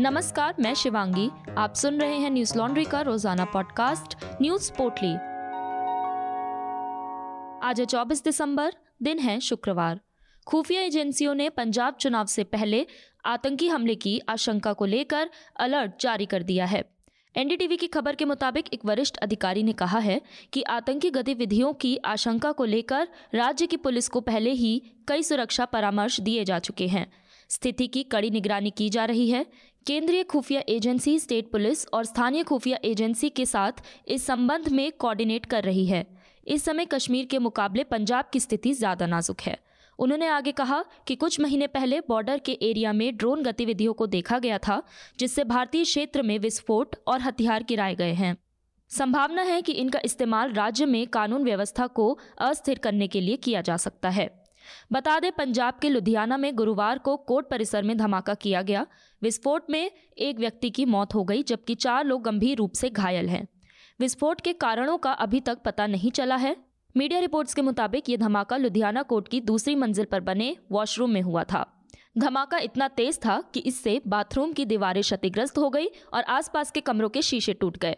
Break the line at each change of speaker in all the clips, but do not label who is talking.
नमस्कार, मैं शिवांगी। आप सुन रहे हैं न्यूज़ लॉन्ड्री का रोज़ाना पॉडकास्ट, न्यूज़ पोर्टली। आज है 24 दिसंबर, दिन है शुक्रवार। खुफिया एजेंसियों ने पंजाब चुनाव से पहले आतंकी हमले की आशंका को लेकर अलर्ट जारी कर दिया है। एनडीटीवी की खबर के मुताबिक एक वरिष्ठ अधिकारी ने कहा है कि आतंकी गतिविधियों की आशंका को लेकर राज्य की पुलिस को पहले ही कई सुरक्षा परामर्श दिए जा चुके हैं। स्थिति की कड़ी निगरानी की जा रही है। केंद्रीय खुफिया एजेंसी, स्टेट पुलिस और स्थानीय खुफिया एजेंसी के साथ इस संबंध में कोऑर्डिनेट कर रही है। इस समय कश्मीर के मुकाबले पंजाब की स्थिति ज़्यादा नाजुक है। उन्होंने आगे कहा कि कुछ महीने पहले बॉर्डर के एरिया में ड्रोन गतिविधियों को देखा गया था, जिससे भारतीय क्षेत्र में विस्फोट और हथियार गिराए गए हैं। संभावना है कि इनका इस्तेमाल राज्य में कानून व्यवस्था को अस्थिर करने के लिए किया जा सकता है। बता दें, पंजाब के लुधियाना में गुरुवार को कोर्ट परिसर में धमाका किया गया। विस्फोट में एक व्यक्ति की मौत हो गई, जबकि चार लोग गंभीर रूप से घायल हैं। विस्फोट के कारणों का अभी तक पता नहीं चला है। मीडिया रिपोर्ट्स के मुताबिक ये धमाका लुधियाना कोर्ट की दूसरी मंजिल पर बने वॉशरूम में हुआ था। धमाका इतना तेज था कि इससे बाथरूम की दीवारें क्षतिग्रस्त हो गई और आसपास के कमरों के शीशे टूट गए।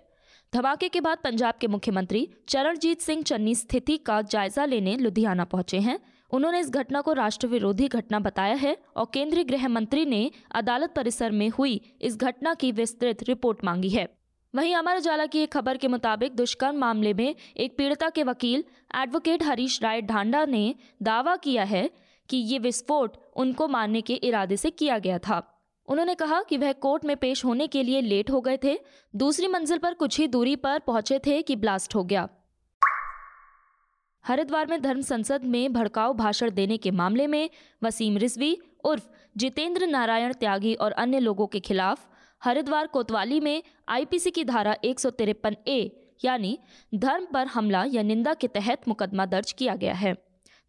धमाके के बाद पंजाब के मुख्यमंत्री चरणजीत सिंह चन्नी स्थिति का जायजा लेने लुधियाना पहुँचे हैं। उन्होंने इस घटना को राष्ट्र विरोधी घटना बताया है और केंद्रीय गृह मंत्री ने अदालत परिसर में हुई इस घटना की विस्तृत रिपोर्ट मांगी है। वहीं अमर उजाला की एक खबर के मुताबिक दुष्कर्म मामले में एक पीड़िता के वकील एडवोकेट हरीश राय ढांडा ने दावा किया है कि ये विस्फोट उनको मारने के इरादे से किया गया था। उन्होंने कहा कि वह कोर्ट में पेश होने के लिए लेट हो गए थे, दूसरी मंजिल पर कुछ ही दूरी पर पहुँचे थे कि ब्लास्ट हो गया। हरिद्वार में धर्म संसद में भड़काऊ भाषण देने के मामले में वसीम रिजवी, उर्फ़ जितेंद्र नारायण त्यागी और अन्य लोगों के खिलाफ हरिद्वार कोतवाली में आईपीसी की धारा एक ए, यानी धर्म पर हमला या निंदा के तहत मुकदमा दर्ज किया गया है।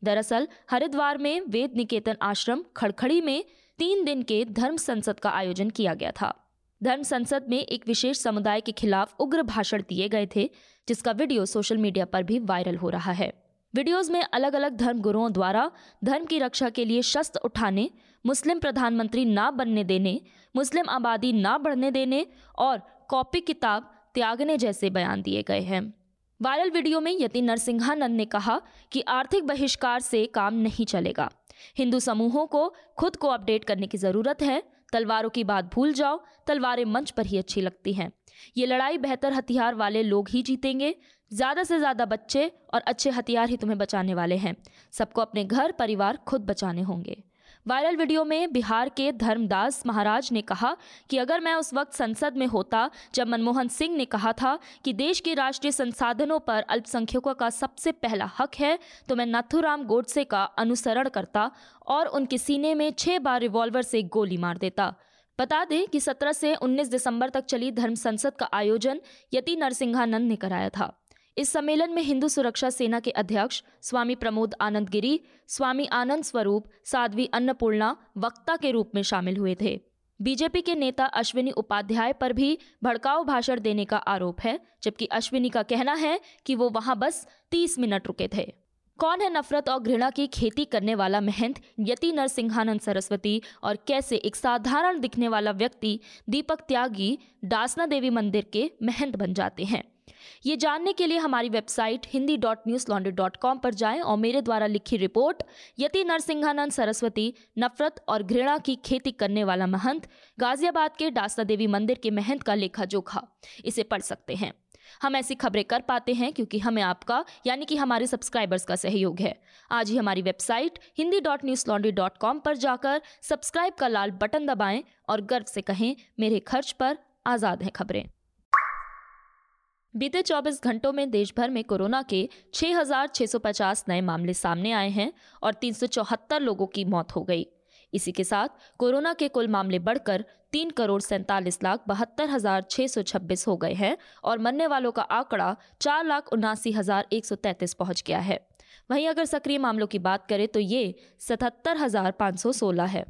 दरअसल, हरिद्वार में वेद निकेतन आश्रम खड़खड़ी में तीन दिन के धर्म संसद का आयोजन किया गया था। धर्म संसद में एक विशेष समुदाय के खिलाफ उग्र भाषण दिए गए थे, जिसका वीडियो सोशल मीडिया पर भी वायरल हो रहा है। वीडियोस में अलग अलग धर्म गुरुओं द्वारा धर्म की रक्षा के लिए शस्त्र उठाने, मुस्लिम प्रधानमंत्री ना बनने देने, मुस्लिम आबादी ना बढ़ने देने और कॉपी किताब त्यागने जैसे बयान दिए गए हैं। वायरल वीडियो में यति नरसिंहानंद ने कहा कि आर्थिक बहिष्कार से काम नहीं चलेगा। हिंदू समूहों को खुद को अपडेट करने की ज़रूरत है तलवारों की बात भूल जाओ, तलवारें मंच पर ही अच्छी लगती हैं। ये लड़ाई बेहतर हथियार वाले लोग ही जीतेंगे। ज़्यादा से ज़्यादा बच्चे और अच्छे हथियार ही तुम्हें बचाने वाले हैं। सबको अपने घर, परिवार खुद बचाने होंगे। वायरल वीडियो में बिहार के धर्मदास महाराज ने कहा कि अगर मैं उस वक्त संसद में होता जब मनमोहन सिंह ने कहा था कि देश के राष्ट्रीय संसाधनों पर अल्पसंख्यकों का सबसे पहला हक है तो मैं नथुराम गोडसे का अनुसरण करता और उनके सीने में छह बार रिवॉल्वर से गोली मार देता। बता दें कि 17 से 19 दिसंबर तक चली धर्म संसद का आयोजन यति नरसिंहानंद ने कराया था। इस सम्मेलन में हिंदू सुरक्षा सेना के अध्यक्ष स्वामी प्रमोद आनंद गिरी स्वामी आनंद स्वरूप, साध्वी अन्नपूर्णा, वक्ता के रूप में शामिल हुए थे। बीजेपी के नेता अश्विनी उपाध्याय पर भी भड़काऊ भाषण देने का आरोप है, जबकि अश्विनी का कहना है कि वो वहाँ बस 30 मिनट रुके थे। कौन है नफरत और घृणा की खेती करने वाला महंत, यति नरसिंहानंद सरस्वती और कैसे एक साधारण दिखने वाला व्यक्ति, दीपक त्यागी डासना देवी मंदिर के महंत बन जाते हैं? ये जानने के लिए हमारी website Hindi dot Newslaundry dot com पर जाएँ और मेरे द्वारा लिखी रिपोर्ट, यति नरसिंहानंद सरस्वती, नफरत और घृणा की खेती करने वाला महंत, गाजियाबाद के डास्ता देवी मंदिर के महंत का लेखा जोखा इसे पढ़ सकते हैं। हम ऐसी खबरें कर पाते हैं क्योंकि हमें आपका, यानी कि हमारे सब्सक्राइबर्स का सहयोग है। आज ही हमारी website Hindi dot Newslaundry dot com पर जाकर सब्सक्राइब का लाल बटन दबाएँ और गर्व से कहें, मेरे खर्च पर आज़ाद हैं खबरें। बीते 24 घंटों में देश भर में कोरोना के 6,650 नए मामले सामने आए हैं और तीन सौ चौहत्तर लोगों की मौत हो गई। इसी के साथ कोरोना के कुल मामले बढ़कर तीन करोड़ सैंतालीस लाख बहत्तर हज़ार छः सौ छब्बीस हो गए हैं और मरने वालों का आंकड़ा चार लाख उनासी हज़ार एक सौ तैंतीस पहुँच गया है। वहीं अगर सक्रिय मामलों की बात करें तो ये सतहत्तर हज़ार पाँच सौ सोलह है।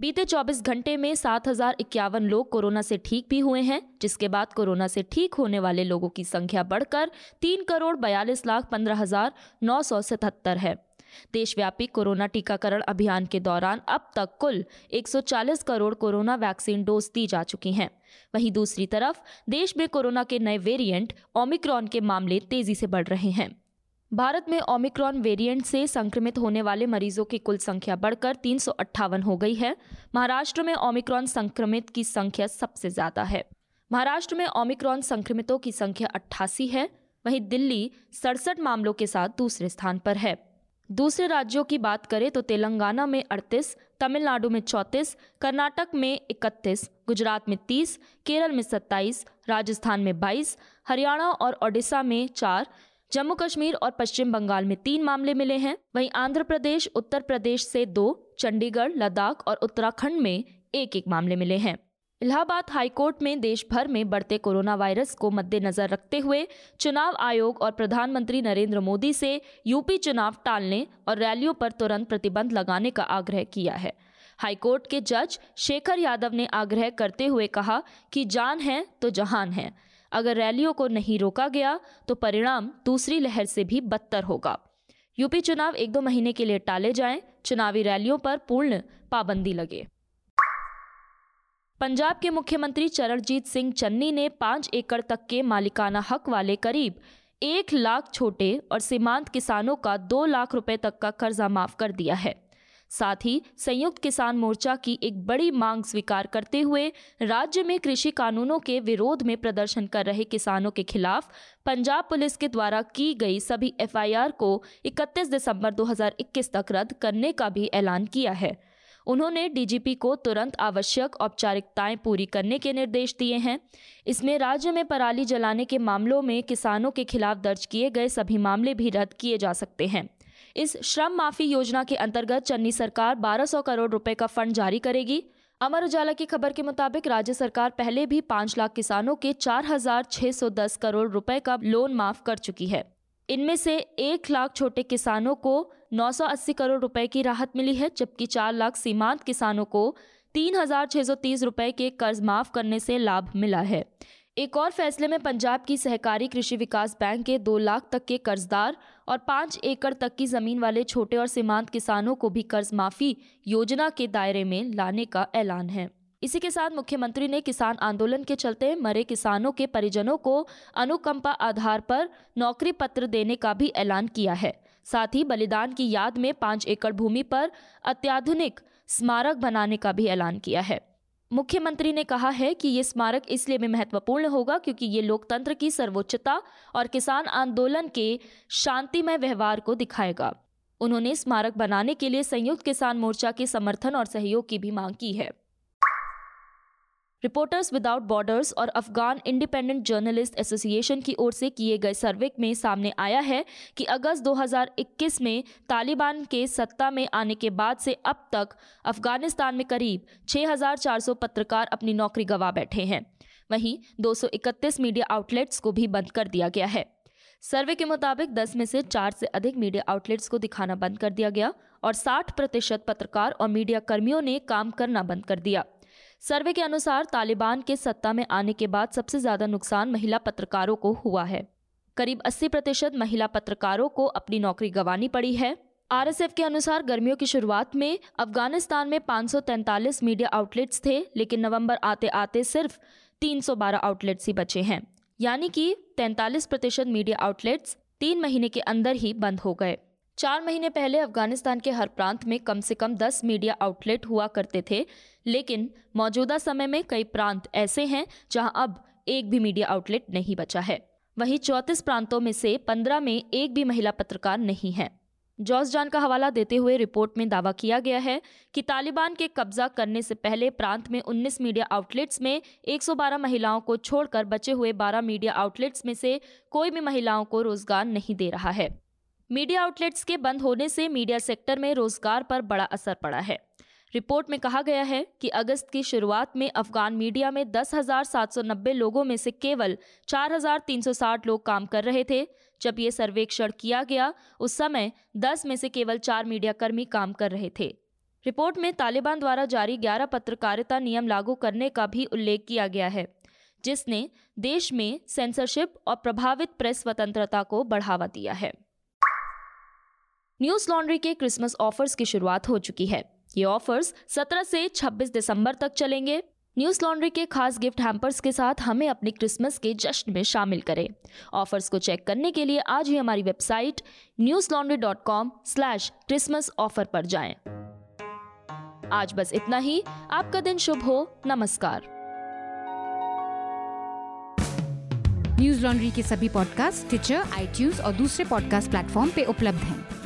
बीते 24 घंटे में सात हज़ार इक्यावन लोग कोरोना से ठीक भी हुए हैं, जिसके बाद कोरोना से ठीक होने वाले लोगों की संख्या बढ़कर तीन करोड़ बयालीस लाख पंद्रह हज़ार नौ सौ सतहत्तर है। देशव्यापी कोरोना टीकाकरण अभियान के दौरान अब तक कुल 140 करोड़ कोरोना वैक्सीन डोज दी जा चुकी हैं। वहीं दूसरी तरफ़, देश में कोरोना के नए वेरिएंट ओमिक्रॉन के मामले तेज़ी से बढ़ रहे हैं। भारत में ओमिक्रॉन वेरिएंट से संक्रमित होने वाले मरीजों की कुल संख्या बढ़कर तीन सौ अट्ठावन हो गई है। महाराष्ट्र में ओमिक्रॉन संक्रमित की संख्या सबसे ज़्यादा है। महाराष्ट्र में ओमिक्रॉन संक्रमितों की संख्या अट्ठासी है। वहीं दिल्ली सड़सठ मामलों के साथ दूसरे स्थान पर है। दूसरे राज्यों की बात करें तो तेलंगाना में 38, तमिलनाडु में 34, कर्नाटक में 31, गुजरात में 30, केरल में 27, राजस्थान में 22, हरियाणा और ओडिशा में चार जम्मू कश्मीर और पश्चिम बंगाल में तीन मामले मिले हैं। वहीं आंध्र प्रदेश, उत्तर प्रदेश से दो, चंडीगढ़, लद्दाख और उत्तराखंड में एक एक मामले मिले हैं। इलाहाबाद हाईकोर्ट में देश भर में बढ़ते कोरोना वायरस को मद्देनजर रखते हुए चुनाव आयोग और प्रधानमंत्री नरेंद्र मोदी से यूपी चुनाव टालने और रैलियों पर तुरंत प्रतिबंध लगाने का आग्रह किया है। हाईकोर्ट के जज शेखर यादव ने आग्रह करते हुए कहा कि जान है तो जहान है। अगर रैलियों को नहीं रोका गया तो परिणाम दूसरी लहर से भी बदतर होगा। यूपी चुनाव एक दो महीने के लिए टाले जाएँ, चुनावी रैलियों पर पूर्ण पाबंदी लगे। पंजाब के मुख्यमंत्री चरणजीत सिंह चन्नी ने पाँच एकड़ तक के मालिकाना हक वाले करीब एक लाख छोटे और सीमांत किसानों का दो लाख रुपए तक का कर्जा माफ़ कर दिया है। साथ ही संयुक्त किसान मोर्चा की एक बड़ी मांग स्वीकार करते हुए राज्य में कृषि कानूनों के विरोध में प्रदर्शन कर रहे किसानों के खिलाफ पंजाब पुलिस के द्वारा की गई सभी एफआईआर को 31 दिसंबर 2021 तक रद्द करने का भी ऐलान किया है। उन्होंने डीजीपी को तुरंत आवश्यक औपचारिकताएँ पूरी करने के निर्देश दिए हैं। इसमें राज्य में पराली जलाने के मामलों में किसानों के खिलाफ दर्ज किए गए सभी मामले भी रद्द किए जा सकते हैं। इस श्रम माफ़ी योजना के अंतर्गत चन्नी सरकार 1200 करोड़ रुपए का फंड जारी करेगी। अमर उजाला की खबर के मुताबिक राज्य सरकार पहले भी पाँच लाख किसानों के 4,610 करोड़ रुपए का लोन माफ़ कर चुकी है। इनमें से एक लाख छोटे किसानों को 980 करोड़ रुपए की राहत मिली है जबकि चार लाख सीमांत किसानों को तीन हज़ार छह सौ तीस रुपए के कर्ज माफ़ करने से लाभ मिला है। एक और फैसले में पंजाब की सहकारी कृषि विकास बैंक के दो लाख तक के कर्जदार और पाँच एकड़ तक की ज़मीन वाले छोटे और सीमांत किसानों को भी कर्ज माफ़ी योजना के दायरे में लाने का ऐलान है। इसी के साथ मुख्यमंत्री ने किसान आंदोलन के चलते मरे किसानों के परिजनों को अनुकंपा आधार पर नौकरी पत्र देने का भी ऐलान किया है। साथ ही बलिदान की याद में पाँच एकड़ भूमि पर अत्याधुनिक स्मारक बनाने का भी ऐलान किया है। मुख्यमंत्री ने कहा है कि ये स्मारक इसलिए भी महत्वपूर्ण होगा क्योंकि ये लोकतंत्र की सर्वोच्चता और किसान आंदोलन के शांतिमय व्यवहार को दिखाएगा। उन्होंने स्मारक बनाने के लिए संयुक्त किसान मोर्चा के समर्थन और सहयोग की भी मांग की है। रिपोर्टर्स विदाउट बॉर्डर्स और अफगान इंडिपेंडेंट जर्नलिस्ट एसोसिएशन की ओर से किए गए सर्वे में सामने आया है कि अगस्त 2021 में तालिबान के सत्ता में आने के बाद से अब तक अफ़गानिस्तान में करीब 6,400 पत्रकार अपनी नौकरी गंवा बैठे हैं। वहीं 231 मीडिया आउटलेट्स को भी बंद कर दिया गया है। सर्वे के मुताबिक 10 में से चार से अधिक मीडिया आउटलेट्स को दिखाना बंद कर दिया गया और 60 प्रतिशत पत्रकार और मीडिया कर्मियों ने काम करना बंद कर दिया। सर्वे के अनुसार तालिबान के सत्ता में आने के बाद सबसे ज़्यादा नुकसान महिला पत्रकारों को हुआ है। करीब 80 प्रतिशत महिला पत्रकारों को अपनी नौकरी गंवानी पड़ी है। आरएसएफ के अनुसार गर्मियों की शुरुआत में अफ़गानिस्तान में 543 मीडिया आउटलेट्स थे, लेकिन नवंबर आते आते सिर्फ़ 312 आउटलेट्स ही बचे हैं। यानी कि 43 प्रतिशत मीडिया आउटलेट्स तीन महीने के अंदर ही बंद हो गए। चार महीने पहले अफ़गानिस्तान के हर प्रांत में कम से कम दस मीडिया आउटलेट हुआ करते थे, लेकिन मौजूदा समय में कई प्रांत ऐसे हैं जहाँ अब एक भी मीडिया आउटलेट नहीं बचा है। वहीं चौंतीस प्रांतों में से पंद्रह में एक भी महिला पत्रकार नहीं है। जॉस जान का हवाला देते हुए रिपोर्ट में दावा किया गया है कि तालिबान के कब्जा करने से पहले प्रांत में 19 मीडिया आउटलेट्स में 112 महिलाओं को छोड़कर बचे हुए 12 मीडिया आउटलेट्स में से कोई भी महिलाओं को रोज़गार नहीं दे रहा है। मीडिया आउटलेट्स के बंद होने से मीडिया सेक्टर में रोज़गार पर बड़ा असर पड़ा है। रिपोर्ट में कहा गया है कि अगस्त की शुरुआत में अफगान मीडिया में 10,790 लोगों में से केवल 4,360 लोग काम कर रहे थे। जब ये सर्वेक्षण किया गया उस समय 10 में से केवल चार मीडियाकर्मी काम कर रहे थे। रिपोर्ट में तालिबान द्वारा जारी 11 पत्रकारिता नियम लागू करने का भी उल्लेख किया गया है जिसने देश में सेंसरशिप और प्रभावित प्रेस स्वतंत्रता को बढ़ावा दिया है। न्यूज़ लॉन्ड्री के क्रिसमस ऑफर्स की शुरुआत हो चुकी है। ये ऑफर्स 17 से 26 दिसंबर तक चलेंगे। न्यूज़ लॉन्ड्री के खास गिफ्ट हैम्पर्स के साथ हमें अपने क्रिसमस के जश्न में शामिल करें। ऑफर्स को चेक करने के लिए आज ही हमारी website Newslaundry dot com slash Christmas offer पर जाएँ। आज बस इतना ही। आपका दिन शुभ हो। नमस्कार।
न्यूज़ लॉन्ड्री के सभी पॉडकास्ट ट्विटर आईटीज और दूसरे पॉडकास्ट प्लेटफॉर्म पे उपलब्ध हैं।